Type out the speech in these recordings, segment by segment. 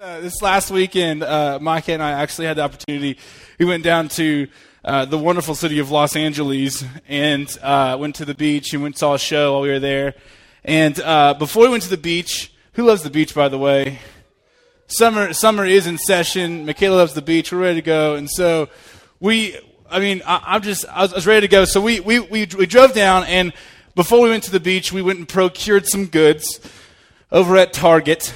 Uh, this last weekend, uh, Micah and I actually had the opportunity. We went down to uh, the wonderful city of Los Angeles and uh, went to the beach and went saw a show while we were there. And uh, before we went to the beach, who loves the beach, by the way? Summer, summer is in session. Michaela loves the beach. We're ready to go. And so we, I mean, I, am just, I was, I was, ready to go. So we, we, we, we drove down, and before we went to the beach, we went and procured some goods over at Target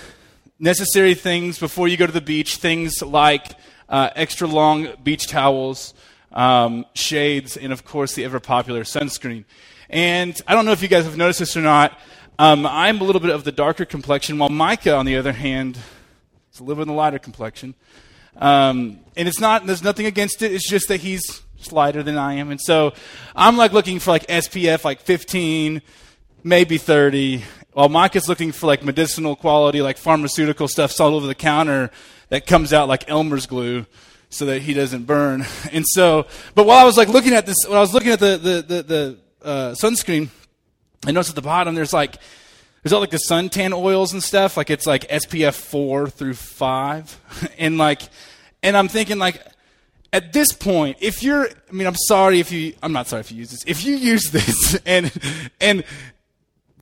necessary things before you go to the beach, things like uh, extra long beach towels, um, shades, and of course the ever popular sunscreen. And I don't know if you guys have noticed this or not. Um, I'm a little bit of the darker complexion, while Micah, on the other hand, is a little bit of the lighter complexion. Um, and it's not, there's nothing against it. It's just that he's lighter than I am. And so I'm like looking for like SPF like 15, maybe 30. While Mike is looking for like medicinal quality, like pharmaceutical stuff all over the counter that comes out like Elmer's glue so that he doesn't burn. And so, but while I was like looking at this, when I was looking at the, the, the, the uh, sunscreen, I noticed at the bottom there's like, there's all like the suntan oils and stuff. Like it's like SPF 4 through 5. and like, and I'm thinking like, at this point, if you're, I mean, I'm sorry if you, I'm not sorry if you use this. If you use this and, and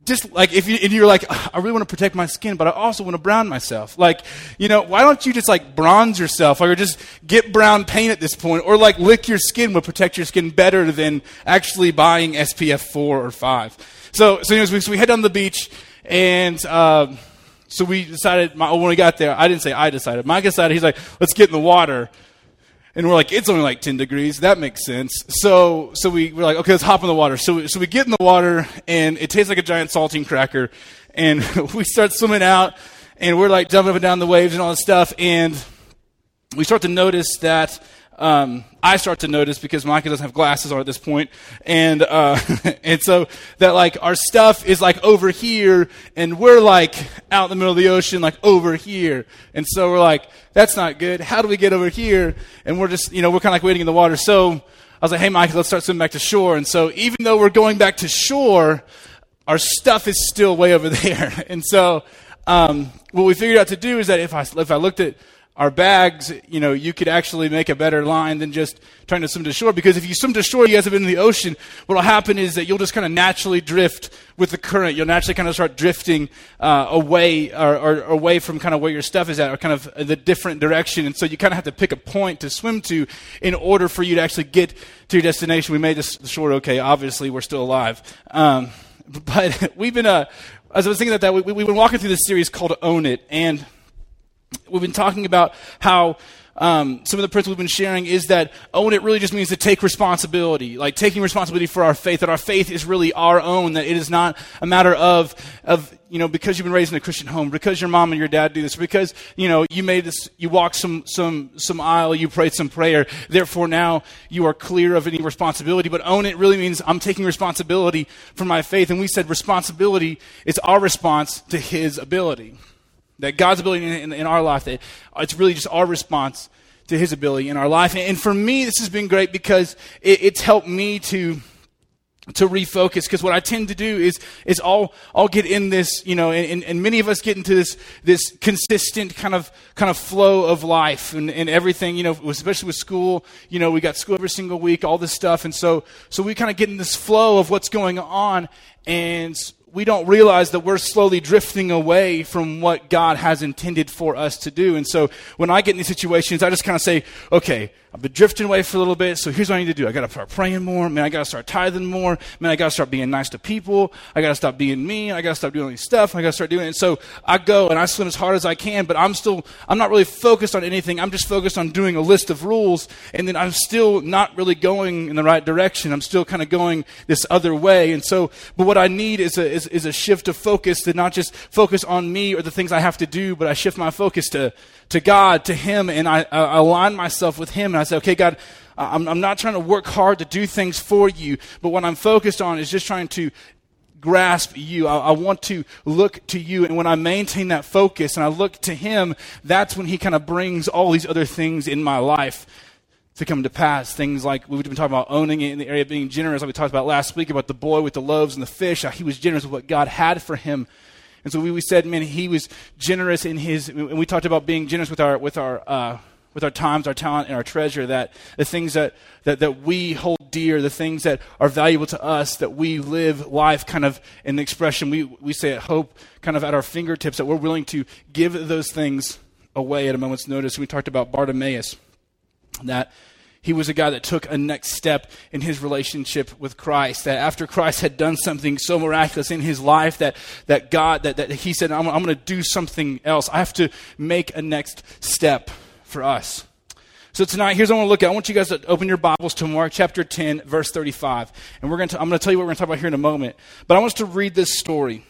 just like if you and you're like I really want to protect my skin, but I also want to brown myself. Like, you know, why don't you just like bronze yourself, or just get brown paint at this point, or like lick your skin would protect your skin better than actually buying SPF four or five. So, so anyways, we, so we head down the beach, and uh, so we decided. My, when we got there, I didn't say I decided. Mike decided. He's like, let's get in the water. And we're like, it's only like 10 degrees. That makes sense. So, so we, we're like, okay, let's hop in the water. So, so we get in the water and it tastes like a giant saltine cracker. And we start swimming out and we're like jumping up and down the waves and all this stuff. And we start to notice that um, I start to notice because Micah doesn't have glasses on at this point, and uh, and so that like our stuff is like over here, and we're like out in the middle of the ocean, like over here, and so we're like, that's not good. How do we get over here? And we're just, you know, we're kind of like waiting in the water. So I was like, hey, Micah, let's start swimming back to shore. And so even though we're going back to shore, our stuff is still way over there. And so um, what we figured out to do is that if I if I looked at our bags, you know, you could actually make a better line than just trying to swim to shore. Because if you swim to shore, you guys have been in the ocean, what will happen is that you'll just kind of naturally drift with the current. You'll naturally kind of start drifting uh, away or, or, away from kind of where your stuff is at or kind of the different direction. And so you kind of have to pick a point to swim to in order for you to actually get to your destination. We made this shore okay. Obviously, we're still alive. Um, but we've been, uh, as I was thinking about that, we, we've been walking through this series called Own It. And we've been talking about how um, some of the principles we've been sharing is that own it really just means to take responsibility, like taking responsibility for our faith, that our faith is really our own, that it is not a matter of, of, you know, because you've been raised in a Christian home, because your mom and your dad do this, because, you know, you made this, you walked some, some, some aisle, you prayed some prayer, therefore now you are clear of any responsibility. But own it really means I'm taking responsibility for my faith. And we said responsibility is our response to his ability. That God's ability in, in, in, our life, that it's really just our response to His ability in our life. And, and for me, this has been great because it, it's helped me to to refocus. Because what I tend to do is is I'll I'll get in this you know and, and many of us get into this this consistent kind of kind of flow of life and, and everything you know especially with school. You know we got school every single week all this stuff. And so so we kind of get in this flow of what's going on. And we don't realize that we're slowly drifting away from what God has intended for us to do. And so when I get in these situations, I just kind of say, okay, I've been drifting away for a little bit, so here's what I need to do. I got to start praying more. Man, I got to start tithing more. Man, I got to start being nice to people. I got to stop being mean. I got to stop doing all these stuff. I got to start doing it. And so I go and I swim as hard as I can, but I'm still, I'm not really focused on anything. I'm just focused on doing a list of rules, and then I'm still not really going in the right direction. I'm still kind of going this other way. And so, but what I need is a, is, is a shift of focus to not just focus on me or the things I have to do, but I shift my focus to, to God, to Him, and I, I align myself with Him, and I say, okay, God, I'm, I'm not trying to work hard to do things for you, but what I'm focused on is just trying to grasp you. I, I, want to look to you. And when I maintain that focus and I look to Him, that's when He kind of brings all these other things in my life to come to pass. Things like we've been talking about owning it in the area of being generous, like we talked about last week about the boy with the loaves and the fish. How he was generous with what God had for him And so we, we said, man, he was generous in his, and we talked about being generous with our, with our, uh, with our times, our talent, and our treasure, that the things that, that, that we hold dear, the things that are valuable to us, that we live life kind of in the expression we, we say at Hope, kind of at our fingertips, that we're willing to give those things away at a moment's notice. We talked about Bartimaeus, that he was a guy that took a next step in his relationship with Christ. That after Christ had done something so miraculous in his life, that, that God, that, that he said, I'm, I'm going to do something else. I have to make a next step for us. So tonight, here's what I want to look at. I want you guys to open your Bibles to Mark chapter 10, verse 35. And we're going to, I'm going to tell you what we're going to talk about here in a moment. But I want us to read this story.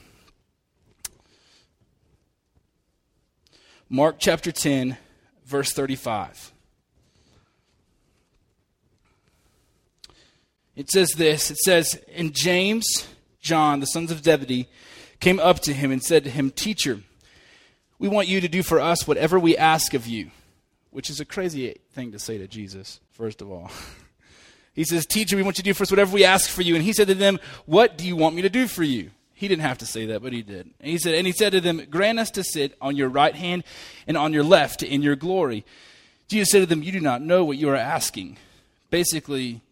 Mark chapter 10, verse 35. It says this It says, And James, John, the sons of Zebedee, came up to him and said to him, Teacher, we want you to do for us whatever we ask of you which is a crazy thing to say to Jesus, first of all. he says, Teacher, we want you to do for us whatever we ask for you. And he said to them, What do you want me to do for you? He didn't have to say that, but he did. And he said, and he said to them, Grant us to sit on your right hand and on your left in your glory. Jesus said to them, You do not know what you are asking. Basically,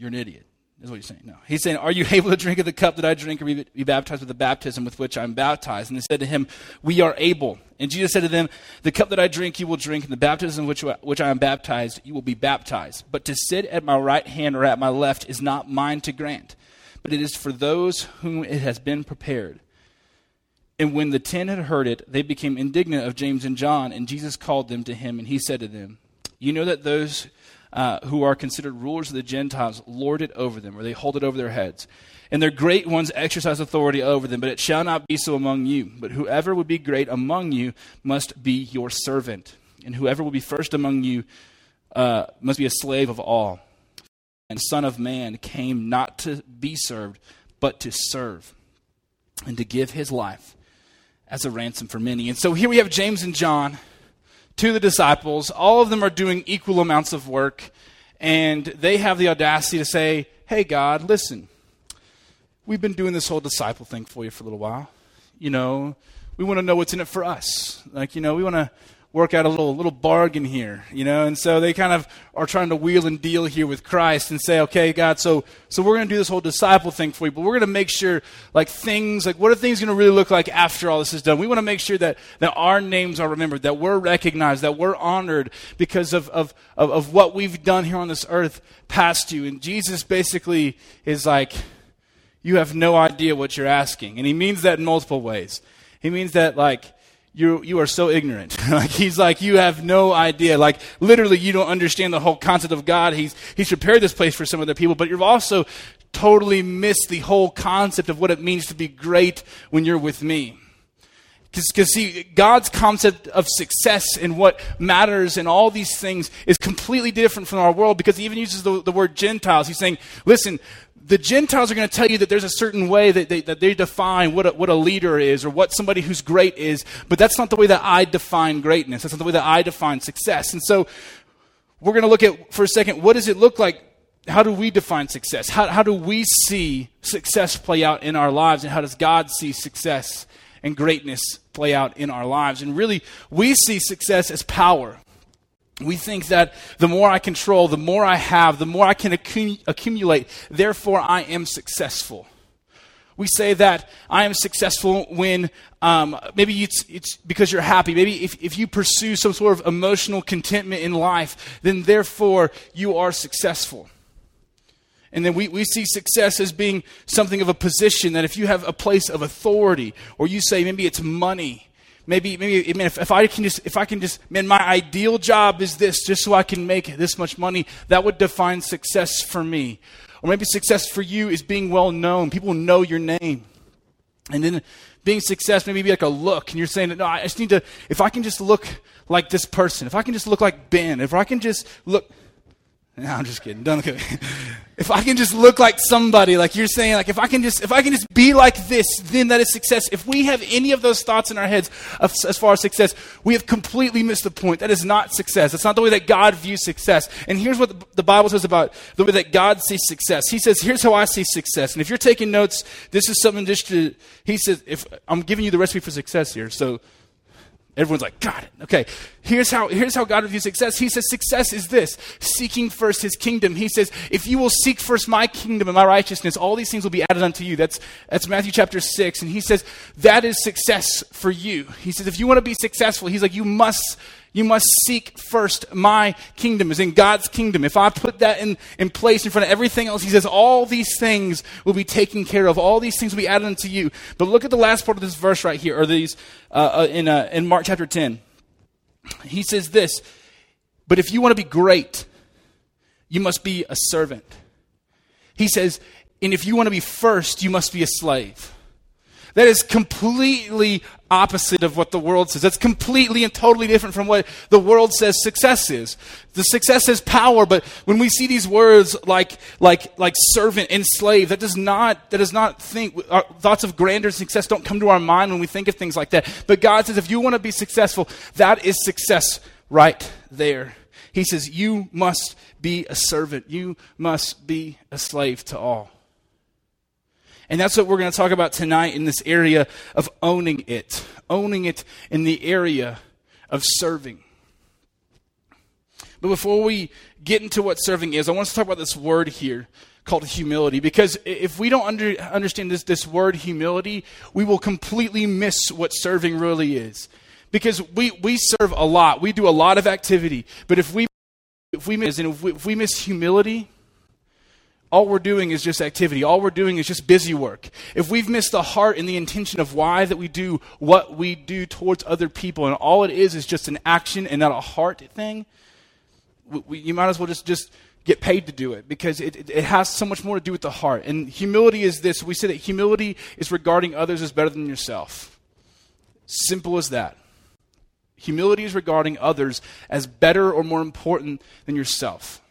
you're an idiot. Is what he's saying. No. He's saying, Are you able to drink of the cup that I drink or be, baptized with the baptism with which I'm baptized? And they said to him, We are able. And Jesus said to them, The cup that I drink you will drink, and the baptism which, which I am baptized you will be baptized. But to sit at my right hand or at my left is not mine to grant, but it is for those whom it has been prepared. And when the ten had heard it, they became indignant of James and John, and Jesus called them to him, and he said to them, You know that those uh, who are considered rulers of the Gentiles lord it over them, or they hold it over their heads. And their great ones exercise authority over them, but it shall not be so among you. But whoever would be great among you must be your servant. And whoever will be first among you uh, must be a slave of all. And Son of Man came not to be served, but to serve, and to give his life as a ransom for many. And so here we have James and John to the disciples. All of them are doing equal amounts of work, and they have the audacity to say, Hey, God, listen, we've been doing this whole disciple thing for you for a little while. You know, we want to know what's in it for us. Like, you know, we want to work out a little little bargain here, you know. And so they kind of are trying to wheel and deal here with Christ and say, okay, God, so so we're going to do this whole disciple thing for you, but we're going to make sure like things like what are things going to really look like after all this is done? We want to make sure that that our names are remembered, that we're recognized, that we're honored because of of of, of what we've done here on this earth past you. And Jesus basically is like. You have no idea what you're asking. And he means that in multiple ways. He means that, like, you you are so ignorant. like he's like you have no idea. Like literally you don't understand the whole concept of God. He's he's prepared this place for some other people, but you've also totally missed the whole concept of what it means to be great when you're with me. Because, see, God's concept of success and what matters and all these things is completely different from our world because he even uses the, the word Gentiles. He's saying, listen, the Gentiles are going to tell you that there's a certain way that they, that they define what a, what a leader is or what somebody who's great is, but that's not the way that I define greatness. That's not the way that I define success. And so we're going to look at, for a second, what does it look like? How do we define success? How, how do we see success play out in our lives? And how does God see success and greatness play out in our lives? And really, we see success as power we think that the more I control, the more I have, the more I can accumulate, therefore I am successful. We say that I am successful when um, maybe it's, it's because you're happy. Maybe if, if you pursue some sort of emotional contentment in life, then therefore you are successful. And then we, we see success as being something of a position that if you have a place of authority, or you say maybe it's money, maybe maybe I mean, if, if I can just if I can just man, my ideal job is this, just so I can make this much money. That would define success for me. Or maybe success for you is being well known. People know your name. And then being success maybe be like a look, and you're saying, no, I just need to. If I can just look like this person, if I can just look like Ben, if I can just look. No, I'm just kidding. Don't kidding. If I can just look like somebody, like you're saying, like if I can just if I can just be like this, then that is success. If we have any of those thoughts in our heads as far as success, we have completely missed the point. That is not success. That's not the way that God views success. And here's what the, the Bible says about the way that God sees success. He says, "Here's how I see success." And if you're taking notes, this is something just to. He says, "If I'm giving you the recipe for success here, so." Everyone's like, got it. Okay. Here's how, here's how God views success. He says, success is this seeking first his kingdom. He says, if you will seek first my kingdom and my righteousness, all these things will be added unto you. That's, that's Matthew chapter 6. And he says, that is success for you. He says, if you want to be successful, he's like, you must you must seek first my kingdom, is in God's kingdom. If I put that in, in place in front of everything else, he says all these things will be taken care of. All these things will be added unto you. But look at the last part of this verse right here, or these uh, uh, in, uh, in Mark chapter 10. He says this, but if you want to be great, you must be a servant. He says, and if you want to be first, you must be a slave. That is completely opposite of what the world says. That's completely and totally different from what the world says success is. The success is power, but when we see these words like like like servant and slave, that does not that does not think our thoughts of grander success don't come to our mind when we think of things like that. But God says if you want to be successful, that is success right there. He says you must be a servant. You must be a slave to all. And that's what we're going to talk about tonight in this area of owning it, owning it in the area of serving. But before we get into what serving is, I want to talk about this word here called humility. Because if we don't under, understand this, this word humility, we will completely miss what serving really is. Because we, we serve a lot, we do a lot of activity. But if we, if we miss, and if we, if we miss humility, all we're doing is just activity. All we're doing is just busy work. If we've missed the heart and the intention of why that we do what we do towards other people, and all it is is just an action and not a heart thing, we, you might as well just, just get paid to do it because it, it, it has so much more to do with the heart. And humility is this we say that humility is regarding others as better than yourself. Simple as that. Humility is regarding others as better or more important than yourself.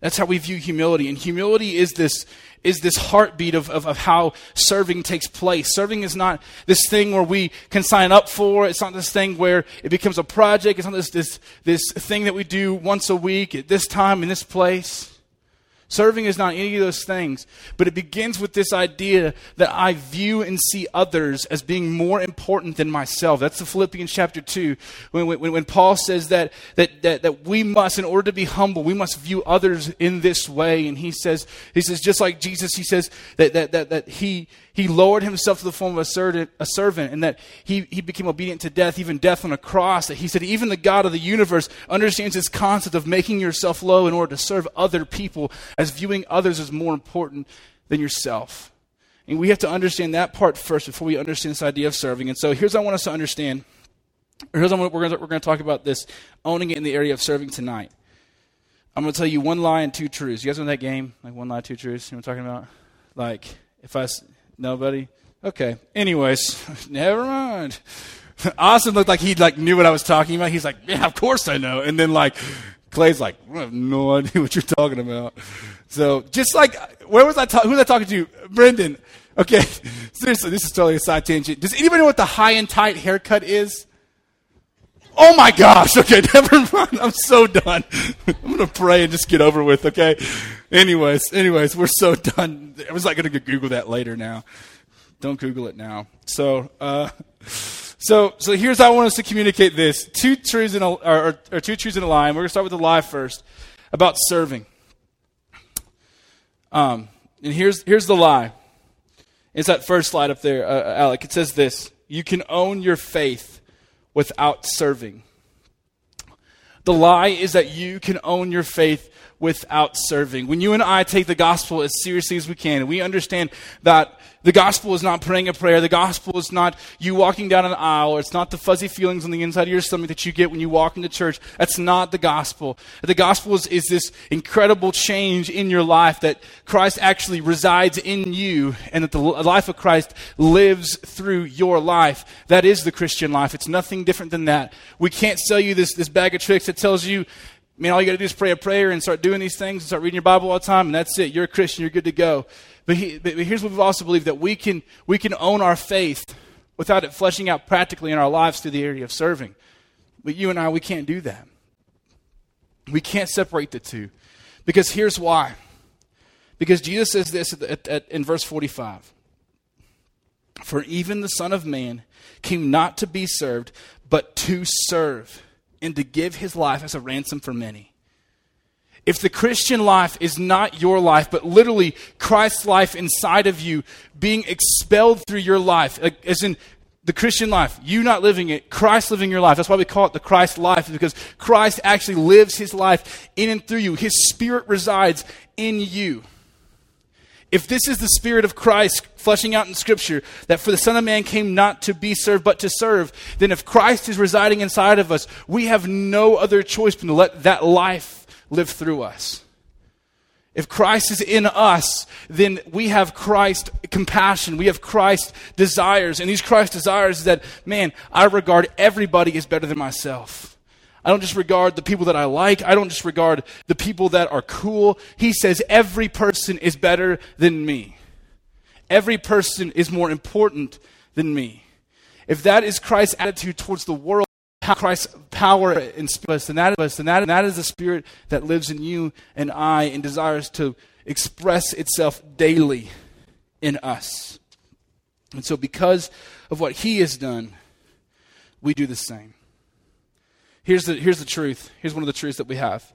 That's how we view humility. And humility is this, is this heartbeat of, of, of, how serving takes place. Serving is not this thing where we can sign up for. It's not this thing where it becomes a project. It's not this, this, this thing that we do once a week at this time in this place. Serving is not any of those things, but it begins with this idea that I view and see others as being more important than myself. That's the Philippians chapter 2, when, when, when Paul says that, that, that, that we must, in order to be humble, we must view others in this way. And he says, he says just like Jesus, he says that, that, that, that he, he lowered himself to the form of a servant, a servant, and that he, he became obedient to death, even death on a cross. That he said, even the God of the universe understands this concept of making yourself low in order to serve other people, as viewing others as more important than yourself. And we have to understand that part first before we understand this idea of serving. And so here's what I want us to understand. Here's what we're going to talk about this owning it in the area of serving tonight. I'm going to tell you one lie and two truths. You guys know that game? Like one lie, two truths? You know what I'm talking about? Like, if I Nobody? Okay. Anyways, never mind. Austin looked like he like knew what I was talking about. He's like, yeah, of course I know. And then like Clay's like, I have no idea what you're talking about. So just like, where was I? Ta- who was I talking to? Brendan. Okay. Seriously, this is totally a side tangent. Does anybody know what the high and tight haircut is? Oh my gosh. Okay, never mind. I'm so done. I'm going to pray and just get over with, okay? Anyways, anyways, we're so done. I was like going to Google that later now. Don't Google it now. So, uh, so, so here's how I want us to communicate this. Two truths in a, or, or two truths in a lie. We're going to start with the lie first about serving. Um, and here's, here's the lie. It's that first slide up there, uh, Alec. It says this You can own your faith without serving. The lie is that you can own your faith without serving. When you and I take the gospel as seriously as we can, and we understand that the gospel is not praying a prayer, the gospel is not you walking down an aisle, it's not the fuzzy feelings on the inside of your stomach that you get when you walk into church. That's not the gospel. The gospel is, is this incredible change in your life that Christ actually resides in you, and that the life of Christ lives through your life. That is the Christian life. It's nothing different than that. We can't sell you this, this bag of tricks that tells you Man, all you got to do is pray a prayer and start doing these things and start reading your Bible all the time, and that's it. You're a Christian. You're good to go. But, he, but here's what we've also believe that we can, we can own our faith without it fleshing out practically in our lives through the area of serving. But you and I, we can't do that. We can't separate the two. Because here's why. Because Jesus says this at, at, at, in verse 45 For even the Son of Man came not to be served, but to serve, and to give his life as a ransom for many. If the Christian life is not your life, but literally Christ's life inside of you being expelled through your life, as in the Christian life, you not living it, Christ living your life. That's why we call it the Christ life, because Christ actually lives his life in and through you. His spirit resides in you. If this is the spirit of Christ fleshing out in Scripture, that for the Son of Man came not to be served, but to serve, then if Christ is residing inside of us, we have no other choice but to let that life live through us. If Christ is in us, then we have Christ compassion. We have Christ desires. And these Christ desires is that, man, I regard everybody as better than myself. I don't just regard the people that I like. I don't just regard the people that are cool. He says every person is better than me. Every person is more important than me. If that is Christ's attitude towards the world, Christ's power inspires us, and that is, and and that is the spirit that lives in you and I and desires to express itself daily in us. And so, because of what He has done, we do the same. Here's the, here's the truth. Here's one of the truths that we have.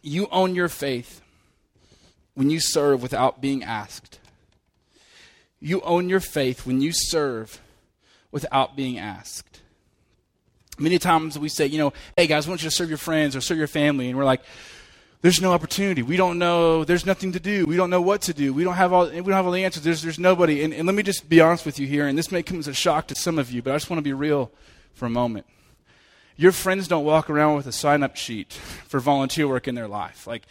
You own your faith when you serve without being asked. You own your faith when you serve without being asked. Many times we say, you know, hey guys, I want you to serve your friends or serve your family. And we're like, there's no opportunity. We don't know. There's nothing to do. We don't know what to do. We don't have all, we don't have all the answers. There's, there's nobody. And, and let me just be honest with you here, and this may come as a shock to some of you, but I just want to be real for a moment. Your friends don't walk around with a sign up sheet for volunteer work in their life. Like,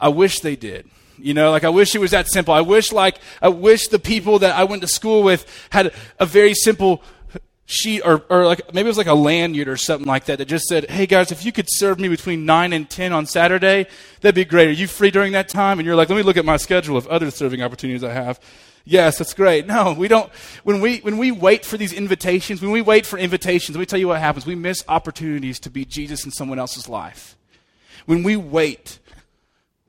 I wish they did. You know, like I wish it was that simple. I wish like I wish the people that I went to school with had a very simple sheet or, or like maybe it was like a lanyard or something like that that just said, Hey guys, if you could serve me between nine and ten on Saturday, that'd be great. Are you free during that time? And you're like, let me look at my schedule of other serving opportunities I have. Yes, that's great. No, we don't when we when we wait for these invitations, when we wait for invitations, let me tell you what happens. We miss opportunities to be Jesus in someone else's life. When we wait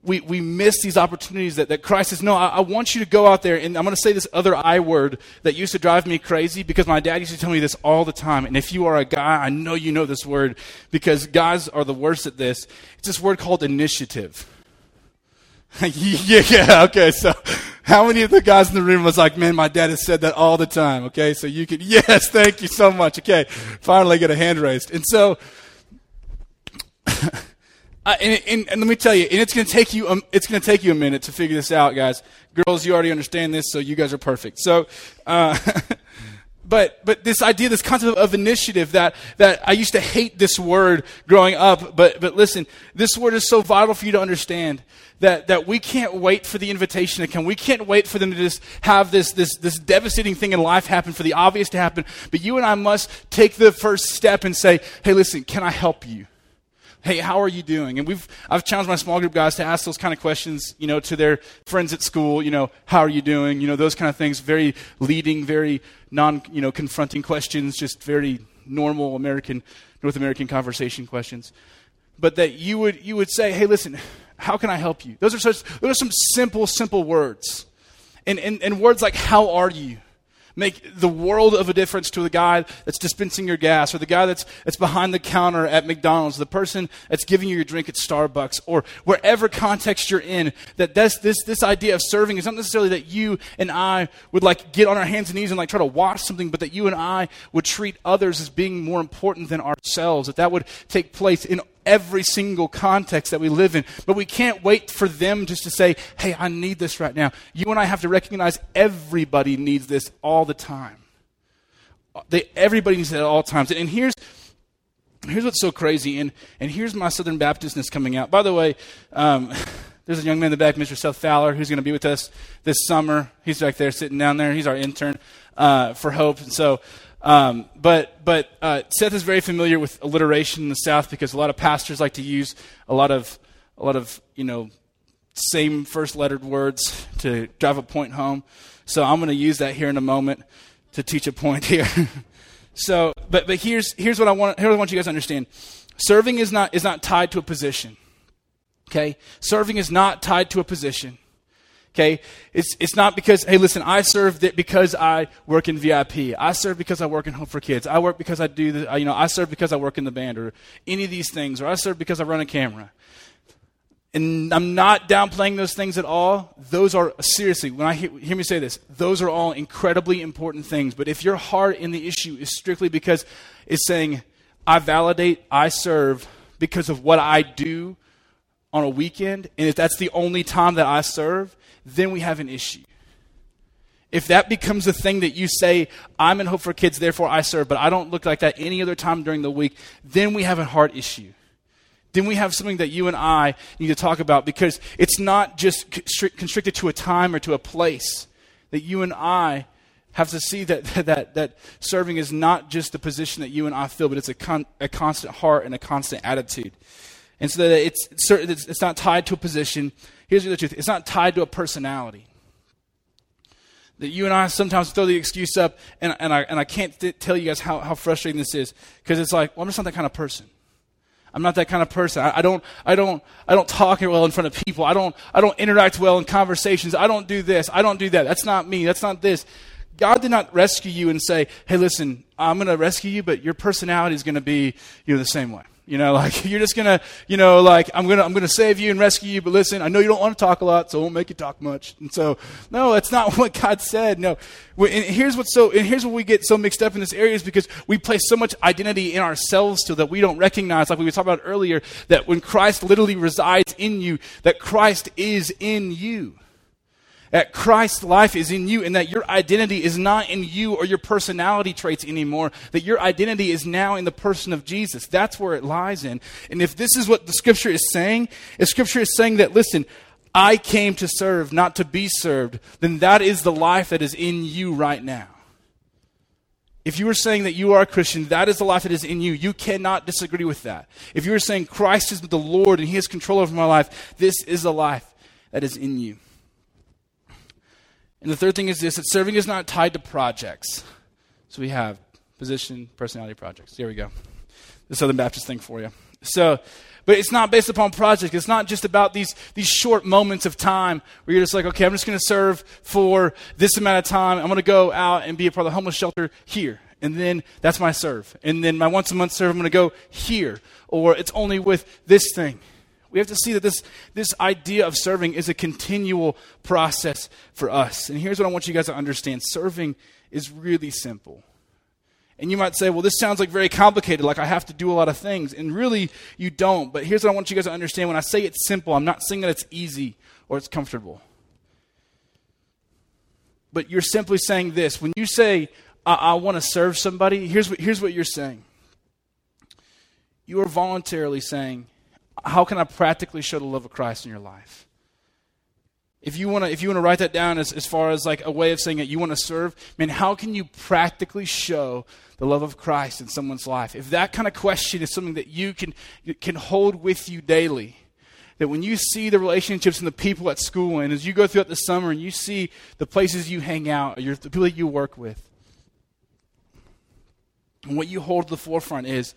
we, we miss these opportunities that, that Christ says, No, I, I want you to go out there. And I'm going to say this other I word that used to drive me crazy because my dad used to tell me this all the time. And if you are a guy, I know you know this word because guys are the worst at this. It's this word called initiative. yeah, yeah, okay. So, how many of the guys in the room was like, man, my dad has said that all the time? Okay, so you could, yes, thank you so much. Okay, finally get a hand raised. And so, Uh, and, and, and, let me tell you, and it's going to take you, um, it's going to take you a minute to figure this out, guys. Girls, you already understand this, so you guys are perfect. So, uh, but but this idea, this concept of initiative that that I used to hate this word growing up, but but listen, this word is so vital for you to understand that that we can't wait for the invitation to come. We can't wait for them to just have this this this devastating thing in life happen, for the obvious to happen. But you and I must take the first step and say, "Hey, listen, can I help you?" Hey, how are you doing? And we've, I've challenged my small group guys to ask those kind of questions, you know, to their friends at school, you know, how are you doing? You know, those kind of things, very leading, very non, you know, confronting questions, just very normal American, North American conversation questions. But that you would, you would say, hey, listen, how can I help you? Those are such, those are some simple, simple words. And, and, and words like, how are you? Make the world of a difference to the guy that's dispensing your gas or the guy that's, that's behind the counter at McDonald's, the person that's giving you your drink at Starbucks or wherever context you're in, that this, this, this idea of serving is not necessarily that you and I would like get on our hands and knees and like try to watch something, but that you and I would treat others as being more important than ourselves, that that would take place in every single context that we live in. But we can't wait for them just to say, hey, I need this right now. You and I have to recognize everybody needs this all the time. They, everybody needs it at all times. And here's, here's what's so crazy, and, and here's my Southern Baptistness coming out. By the way, um, there's a young man in the back, Mr. Seth Fowler, who's going to be with us this summer. He's back there sitting down there. He's our intern uh, for Hope. And so Um, but but uh, Seth is very familiar with alliteration in the South because a lot of pastors like to use a lot of a lot of you know same first lettered words to drive a point home. So I'm going to use that here in a moment to teach a point here. so, but but here's here's what I want here's what I want you guys to understand. Serving is not is not tied to a position. Okay? Serving is not tied to a position. Okay? It's, it's not because, hey, listen, I serve because I work in VIP. I serve because I work in Hope for Kids. I work because I do the, you know, I serve because I work in the band or any of these things, or I serve because I run a camera. And I'm not downplaying those things at all. Those are, seriously, when I hear, hear me say this, those are all incredibly important things. But if your heart in the issue is strictly because it's saying, I validate, I serve because of what I do on a weekend, and if that's the only time that I serve, then we have an issue. If that becomes a thing that you say, I'm in Hope for Kids, therefore I serve, but I don't look like that any other time during the week, then we have a heart issue. Then we have something that you and I need to talk about because it's not just constricted to a time or to a place. That you and I have to see that, that, that serving is not just the position that you and I feel, but it's a, con, a constant heart and a constant attitude. And so that it's, it's not tied to a position. Here's the truth it's not tied to a personality. That you and I sometimes throw the excuse up, and, and, I, and I can't th- tell you guys how, how frustrating this is, because it's like, well, I'm just not that kind of person. I'm not that kind of person. I, I, don't, I, don't, I don't talk well in front of people. I don't, I don't interact well in conversations. I don't do this. I don't do that. That's not me. That's not this. God did not rescue you and say, hey, listen, I'm going to rescue you, but your personality is going to be you know, the same way. You know, like you're just gonna, you know, like I'm gonna, I'm gonna save you and rescue you. But listen, I know you don't want to talk a lot, so I won't make you talk much. And so, no, that's not what God said. No, and here's what's so, and here's what we get so mixed up in this area is because we place so much identity in ourselves still that we don't recognize, like we were talking about earlier, that when Christ literally resides in you, that Christ is in you that Christ's life is in you and that your identity is not in you or your personality traits anymore, that your identity is now in the person of Jesus. That's where it lies in. And if this is what the scripture is saying, if scripture is saying that, listen, I came to serve, not to be served, then that is the life that is in you right now. If you are saying that you are a Christian, that is the life that is in you. You cannot disagree with that. If you are saying Christ is the Lord and He has control over my life, this is the life that is in you. And the third thing is this that serving is not tied to projects. So we have position, personality, projects. There we go. The Southern Baptist thing for you. So, but it's not based upon projects. It's not just about these, these short moments of time where you're just like, okay, I'm just going to serve for this amount of time. I'm going to go out and be a part of the homeless shelter here. And then that's my serve. And then my once a month serve, I'm going to go here. Or it's only with this thing. We have to see that this, this idea of serving is a continual process for us. And here's what I want you guys to understand serving is really simple. And you might say, well, this sounds like very complicated, like I have to do a lot of things. And really, you don't. But here's what I want you guys to understand. When I say it's simple, I'm not saying that it's easy or it's comfortable. But you're simply saying this. When you say, I, I want to serve somebody, here's what, here's what you're saying. You are voluntarily saying, how can I practically show the love of Christ in your life? If you want to, if you want to write that down as, as far as like a way of saying that you want to serve, man, how can you practically show the love of Christ in someone's life? If that kind of question is something that you can can hold with you daily, that when you see the relationships and the people at school, and as you go throughout the summer and you see the places you hang out, your, the people that you work with, and what you hold to the forefront is,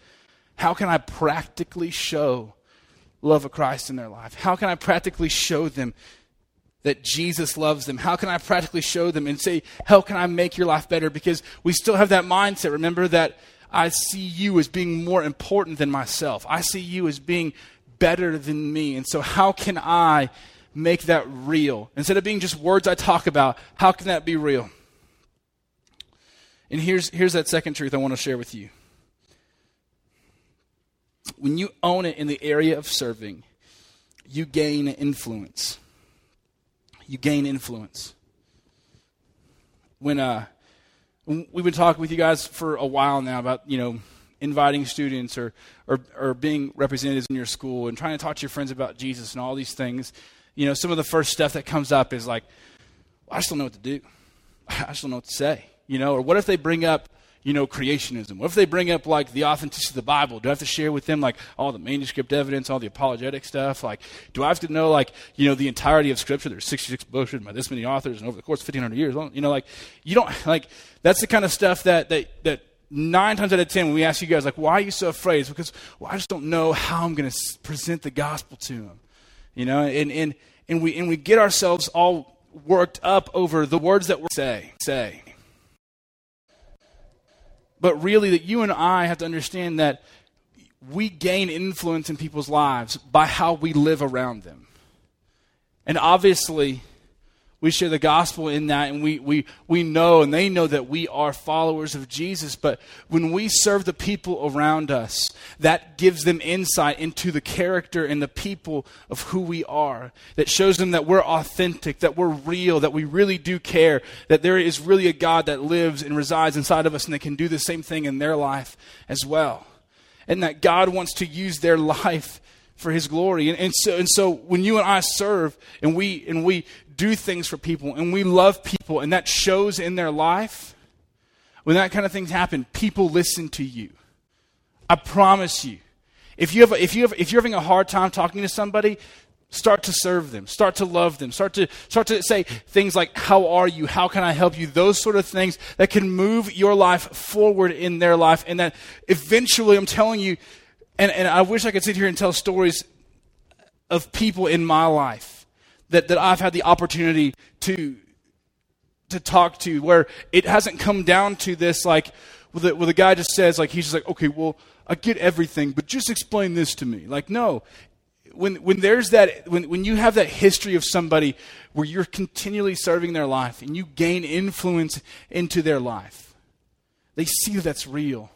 how can I practically show love of Christ in their life? How can I practically show them that Jesus loves them? How can I practically show them and say, How can I make your life better? Because we still have that mindset. Remember that I see you as being more important than myself, I see you as being better than me. And so, how can I make that real? Instead of being just words I talk about, how can that be real? And here's, here's that second truth I want to share with you when you own it in the area of serving, you gain influence. You gain influence. When uh, we've been talking with you guys for a while now about you know inviting students or, or or being representatives in your school and trying to talk to your friends about Jesus and all these things. You know, some of the first stuff that comes up is like, well, I just don't know what to do. I just don't know what to say. You know, or what if they bring up you know, creationism? What if they bring up like the authenticity of the Bible? Do I have to share with them like all the manuscript evidence, all the apologetic stuff? Like, do I have to know like, you know, the entirety of Scripture? There's 66 books written by this many authors and over the course of 1500 years. You know, like, you don't, like, that's the kind of stuff that, that, that nine times out of ten when we ask you guys, like, why are you so afraid? It's because, well, I just don't know how I'm going to present the gospel to them. You know, and, and, and, we, and we get ourselves all worked up over the words that we say, say but really that you and I have to understand that we gain influence in people's lives by how we live around them. And obviously, we share the gospel in that, and we, we, we know, and they know that we are followers of Jesus. But when we serve the people around us, that gives them insight into the character and the people of who we are. That shows them that we're authentic, that we're real, that we really do care, that there is really a God that lives and resides inside of us, and they can do the same thing in their life as well. And that God wants to use their life for his glory. And, and, so, and so when you and I serve and we, and we do things for people and we love people and that shows in their life, when that kind of things happen, people listen to you. I promise you. If, you have, if, you have, if you're having a hard time talking to somebody, start to serve them. Start to love them. Start to start to say things like how are you? How can i help you? Those sort of things that can move your life forward in their life and that eventually i'm telling you and, and i wish i could sit here and tell stories of people in my life that, that I've had the opportunity to, to talk to where it hasn't come down to this like, where the, where the guy just says, like, he's just like, okay, well, I get everything, but just explain this to me. Like, no. When, when there's that, when, when you have that history of somebody where you're continually serving their life and you gain influence into their life, they see that that's real.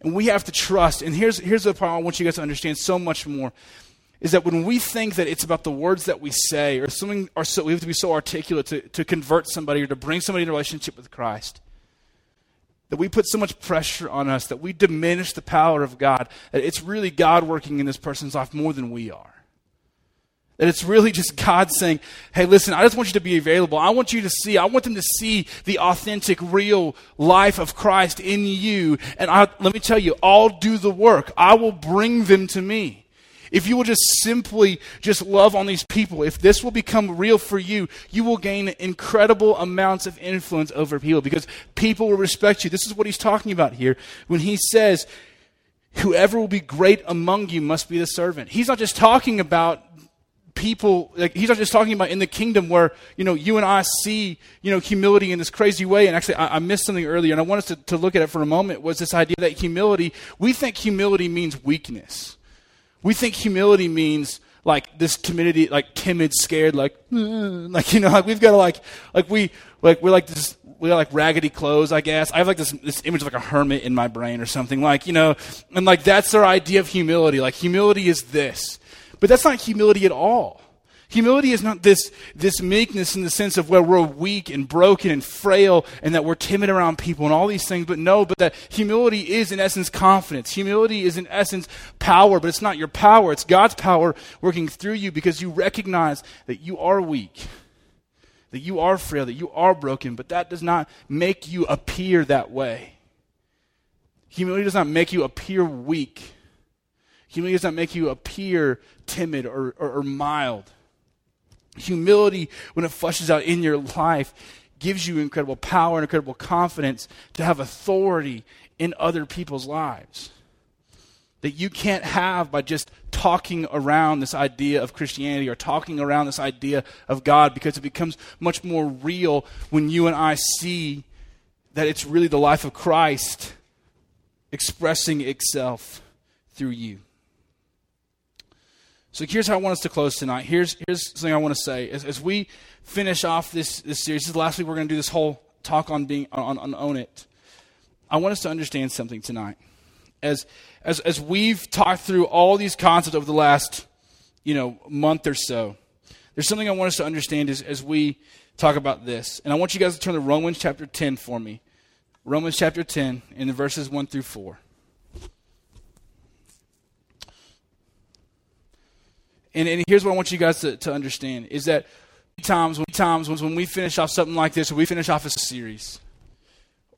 And we have to trust. And here's, here's the part I want you guys to understand so much more is that when we think that it's about the words that we say or something or so we have to be so articulate to, to convert somebody or to bring somebody into a relationship with christ that we put so much pressure on us that we diminish the power of god that it's really god working in this person's life more than we are that it's really just God saying, hey, listen, I just want you to be available. I want you to see, I want them to see the authentic, real life of Christ in you. And I, let me tell you, I'll do the work. I will bring them to me. If you will just simply just love on these people, if this will become real for you, you will gain incredible amounts of influence over people because people will respect you. This is what he's talking about here when he says, Whoever will be great among you must be the servant. He's not just talking about people like he's not just talking about in the kingdom where you know you and i see you know humility in this crazy way and actually i, I missed something earlier and i want us to, to look at it for a moment was this idea that humility we think humility means weakness we think humility means like this timidity, like timid, scared, like, mm, like, you know, like we've got to like, like we, like, we're like this, we got like raggedy clothes, I guess. I have like this, this image of like a hermit in my brain or something, like, you know, and like that's our idea of humility. Like humility is this. But that's not humility at all. Humility is not this, this meekness in the sense of where we're weak and broken and frail and that we're timid around people and all these things, but no, but that humility is in essence confidence. Humility is in essence power, but it's not your power. It's God's power working through you because you recognize that you are weak, that you are frail, that you are broken, but that does not make you appear that way. Humility does not make you appear weak. Humility does not make you appear timid or, or, or mild. Humility, when it flushes out in your life, gives you incredible power and incredible confidence to have authority in other people's lives. That you can't have by just talking around this idea of Christianity or talking around this idea of God because it becomes much more real when you and I see that it's really the life of Christ expressing itself through you. So here's how I want us to close tonight. Here's, here's something I want to say. As, as we finish off this, this series, this last week we're going to do this whole talk on being on, on Own It. I want us to understand something tonight. As, as, as we've talked through all these concepts over the last you know, month or so, there's something I want us to understand as, as we talk about this. And I want you guys to turn to Romans chapter 10 for me. Romans chapter 10 in the verses 1 through 4. And, and here's what I want you guys to, to understand is that times when times when we finish off something like this we finish off a series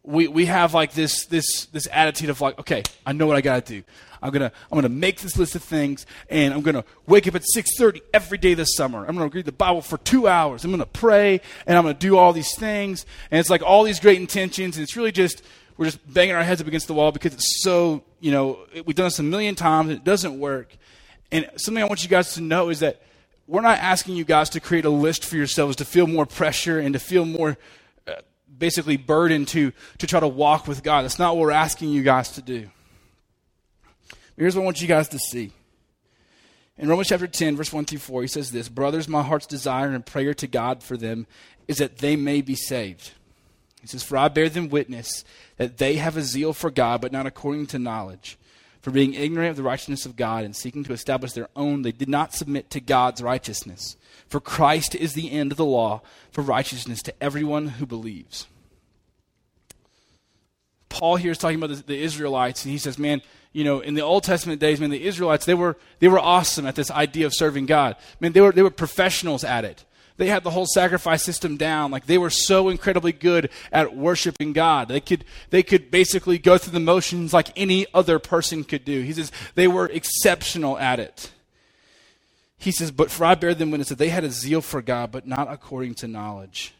we, we have like this, this, this attitude of like, okay, I know what I got to do. I'm gonna I'm gonna make this list of things, and I'm gonna wake up at 6:30 every day this summer. I'm gonna read the Bible for two hours. I'm gonna pray, and I'm gonna do all these things. And it's like all these great intentions, and it's really just we're just banging our heads up against the wall because it's so you know we've done this a million times and it doesn't work. And something I want you guys to know is that we're not asking you guys to create a list for yourselves to feel more pressure and to feel more uh, basically burdened to to try to walk with God. That's not what we're asking you guys to do. Here's what I want you guys to see. In Romans chapter 10, verse 1 through 4, he says this Brothers, my heart's desire and prayer to God for them is that they may be saved. He says, For I bear them witness that they have a zeal for God, but not according to knowledge. For being ignorant of the righteousness of God and seeking to establish their own, they did not submit to God's righteousness. For Christ is the end of the law for righteousness to everyone who believes. Paul here is talking about the, the Israelites, and he says, Man, you know, in the Old Testament days, man, the Israelites, they were, they were awesome at this idea of serving God. Man, they were, they were professionals at it. They had the whole sacrifice system down. Like they were so incredibly good at worshiping God. They could, they could basically go through the motions like any other person could do. He says they were exceptional at it. He says, but for I bear them witness that they had a zeal for God, but not according to knowledge.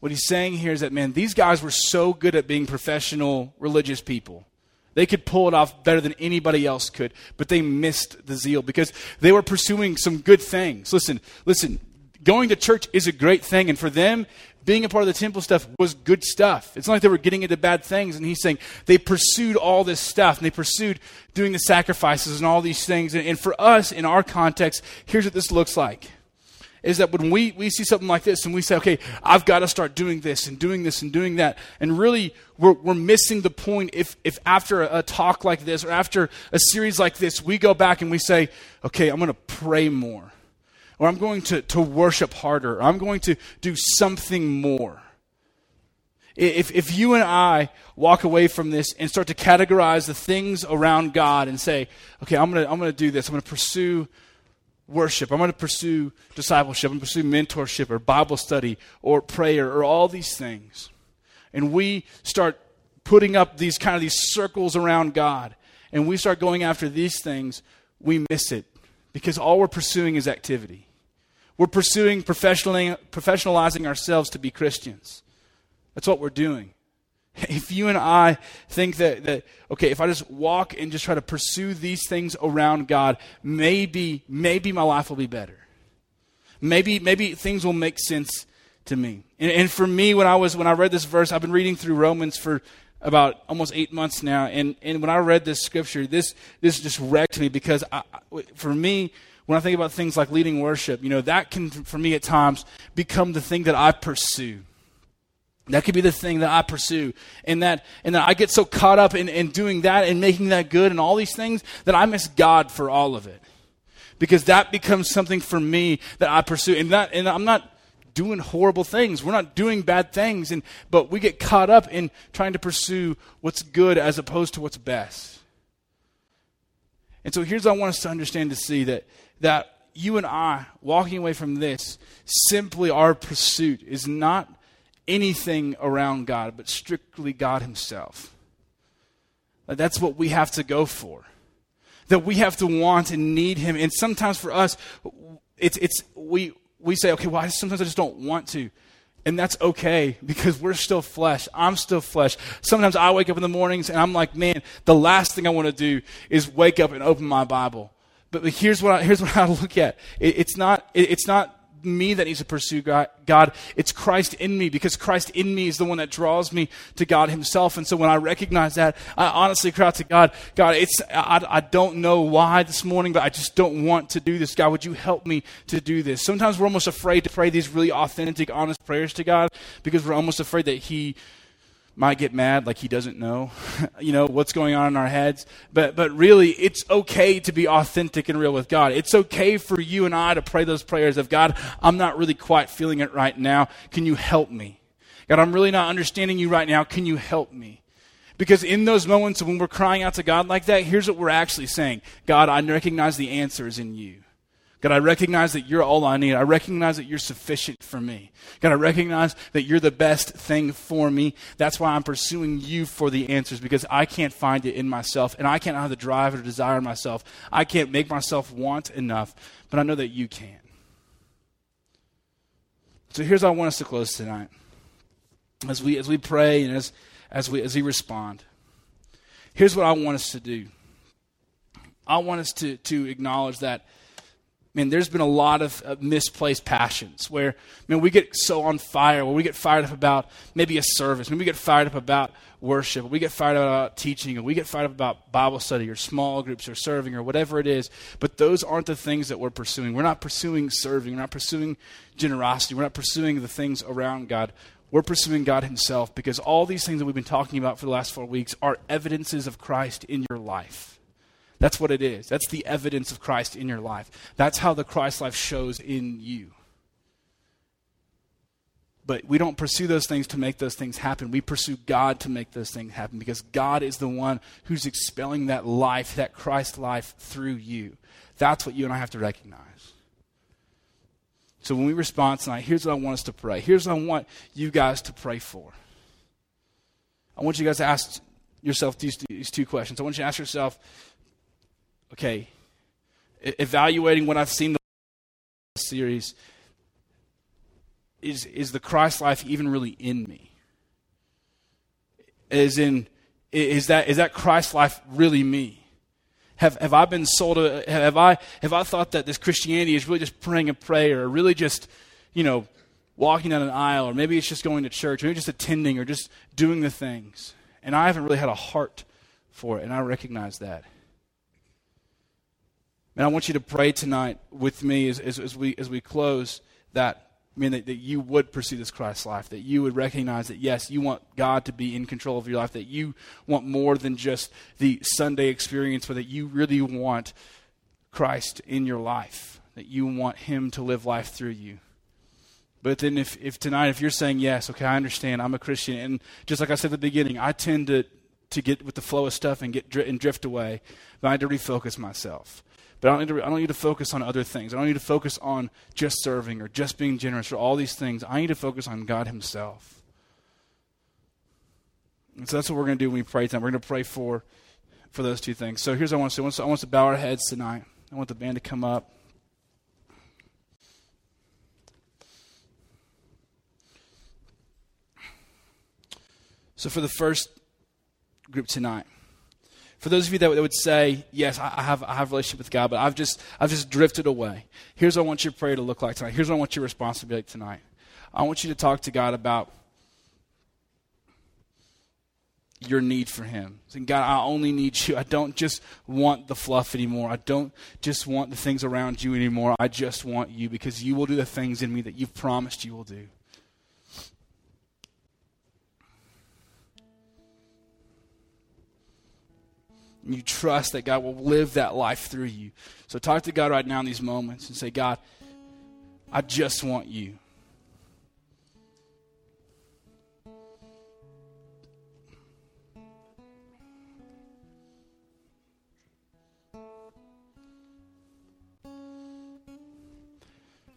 What he's saying here is that, man, these guys were so good at being professional religious people. They could pull it off better than anybody else could, but they missed the zeal because they were pursuing some good things. Listen, listen, going to church is a great thing, and for them, being a part of the temple stuff was good stuff. It's not like they were getting into bad things, and he's saying they pursued all this stuff, and they pursued doing the sacrifices and all these things. And, and for us, in our context, here's what this looks like is that when we, we see something like this and we say, okay, I've got to start doing this and doing this and doing that, and really we're, we're missing the point if, if after a, a talk like this or after a series like this, we go back and we say, okay, I'm going to pray more, or I'm going to, to worship harder, or I'm going to do something more. If, if you and I walk away from this and start to categorize the things around God and say, okay, I'm going to I'm going to do this, I'm going to pursue worship. I'm going to pursue discipleship. I'm going to pursue mentorship or Bible study or prayer or all these things. And we start putting up these kind of these circles around God and we start going after these things, we miss it because all we're pursuing is activity. We're pursuing professionalizing ourselves to be Christians. That's what we're doing. If you and I think that, that, okay, if I just walk and just try to pursue these things around God, maybe, maybe my life will be better. Maybe, maybe things will make sense to me. And, and for me, when I was, when I read this verse, I've been reading through Romans for about almost eight months now. And, and when I read this scripture, this, this just wrecked me because I, for me, when I think about things like leading worship, you know, that can, for me at times, become the thing that I pursue. That could be the thing that I pursue. And that, and that I get so caught up in, in doing that and making that good and all these things that I miss God for all of it. Because that becomes something for me that I pursue. And that, and I'm not doing horrible things. We're not doing bad things. And, but we get caught up in trying to pursue what's good as opposed to what's best. And so here's what I want us to understand to see that, that you and I, walking away from this, simply our pursuit is not anything around God, but strictly God Himself. That's what we have to go for. That we have to want and need Him. And sometimes for us, it's, it's, we, we say, okay, well, I, sometimes I just don't want to. And that's okay because we're still flesh. I'm still flesh. Sometimes I wake up in the mornings and I'm like, man, the last thing I want to do is wake up and open my Bible. But here's what I, here's what I look at. It, it's not, it, it's not me that needs to pursue God. It's Christ in me because Christ in me is the one that draws me to God Himself. And so when I recognize that, I honestly cry out to God, God, it's, I, I don't know why this morning, but I just don't want to do this. God, would you help me to do this? Sometimes we're almost afraid to pray these really authentic, honest prayers to God because we're almost afraid that He might get mad like he doesn't know, you know, what's going on in our heads. But, but really, it's okay to be authentic and real with God. It's okay for you and I to pray those prayers of God, I'm not really quite feeling it right now. Can you help me? God, I'm really not understanding you right now. Can you help me? Because in those moments when we're crying out to God like that, here's what we're actually saying God, I recognize the answer is in you. God, I recognize that you're all I need. I recognize that you're sufficient for me. God, I recognize that you're the best thing for me. That's why I'm pursuing you for the answers because I can't find it in myself and I can't have the drive or desire myself. I can't make myself want enough, but I know that you can. So here's how I want us to close tonight. As we, as we pray and as, as, we, as we respond, here's what I want us to do. I want us to, to acknowledge that man, there's been a lot of uh, misplaced passions where, man, we get so on fire, where we get fired up about maybe a service, maybe we get fired up about worship, we get fired up about teaching, or we get fired up about Bible study or small groups or serving or whatever it is. But those aren't the things that we're pursuing. We're not pursuing serving, we're not pursuing generosity, we're not pursuing the things around God. We're pursuing God Himself because all these things that we've been talking about for the last four weeks are evidences of Christ in your life. That's what it is. That's the evidence of Christ in your life. That's how the Christ life shows in you. But we don't pursue those things to make those things happen. We pursue God to make those things happen because God is the one who's expelling that life, that Christ life through you. That's what you and I have to recognize. So when we respond tonight, here's what I want us to pray. Here's what I want you guys to pray for. I want you guys to ask yourself these, these two questions. I want you to ask yourself, okay, evaluating what I've seen the series, is, is the Christ life even really in me? As in, is that, is that Christ life really me? Have, have I been sold, a, have I, have I thought that this Christianity is really just praying a prayer or really just, you know, walking down an aisle or maybe it's just going to church or maybe just attending or just doing the things. And I haven't really had a heart for it, and I recognize that. And I want you to pray tonight with me as, as, as, we, as we close that, I mean, that, that you would pursue this Christ life, that you would recognize that, yes, you want God to be in control of your life, that you want more than just the Sunday experience, but that you really want Christ in your life, that you want Him to live life through you. But then, if, if tonight, if you're saying, yes, okay, I understand, I'm a Christian, and just like I said at the beginning, I tend to, to get with the flow of stuff and, get, and drift away, but I need to refocus myself. But I don't, need to, I don't need to focus on other things. I don't need to focus on just serving or just being generous or all these things. I need to focus on God Himself. And so that's what we're going to do when we pray tonight. We're going to pray for, for those two things. So here's what I want to say. I want, want to bow our heads tonight. I want the band to come up. So for the first group tonight, for those of you that would say, yes, I have, I have a relationship with God, but I've just, I've just drifted away. Here's what I want your prayer to look like tonight. Here's what I want your response to be like tonight. I want you to talk to God about your need for Him. Saying, God, I only need you. I don't just want the fluff anymore. I don't just want the things around you anymore. I just want you because you will do the things in me that you've promised you will do. You trust that God will live that life through you. So talk to God right now in these moments and say, God, I just want you.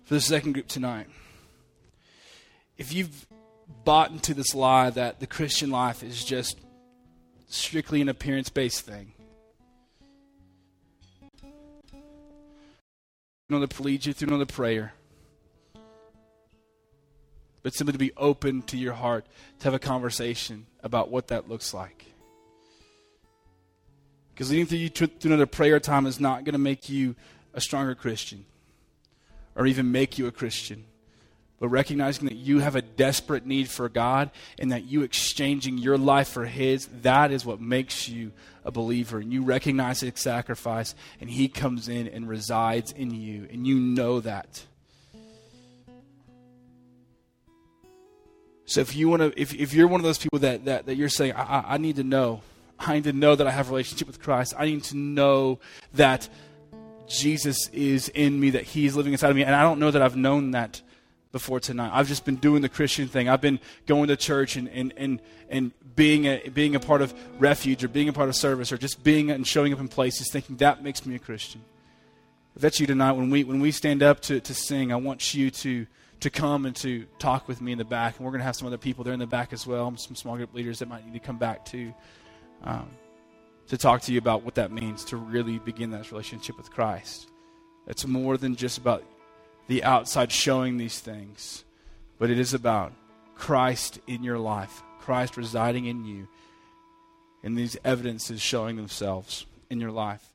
For the second group tonight, if you've bought into this lie that the Christian life is just strictly an appearance based thing. Another lead you through another prayer. But simply to be open to your heart, to have a conversation about what that looks like. Because leading through you through another prayer time is not going to make you a stronger Christian or even make you a Christian but recognizing that you have a desperate need for God and that you exchanging your life for His, that is what makes you a believer. And you recognize His sacrifice, and He comes in and resides in you, and you know that. So if you want to, if, if you're one of those people that, that, that you're saying, I, I need to know, I need to know that I have a relationship with Christ. I need to know that Jesus is in me, that He's living inside of me, and I don't know that I've known that before tonight. I've just been doing the Christian thing. I've been going to church and, and, and, and being, a, being a part of refuge or being a part of service or just being and showing up in places thinking that makes me a Christian. if that's you tonight, when we when we stand up to, to sing, I want you to to come and to talk with me in the back. And we're going to have some other people there in the back as well, some small group leaders that might need to come back too, um, to talk to you about what that means to really begin that relationship with Christ. It's more than just about the outside showing these things, but it is about Christ in your life, Christ residing in you, and these evidences showing themselves in your life.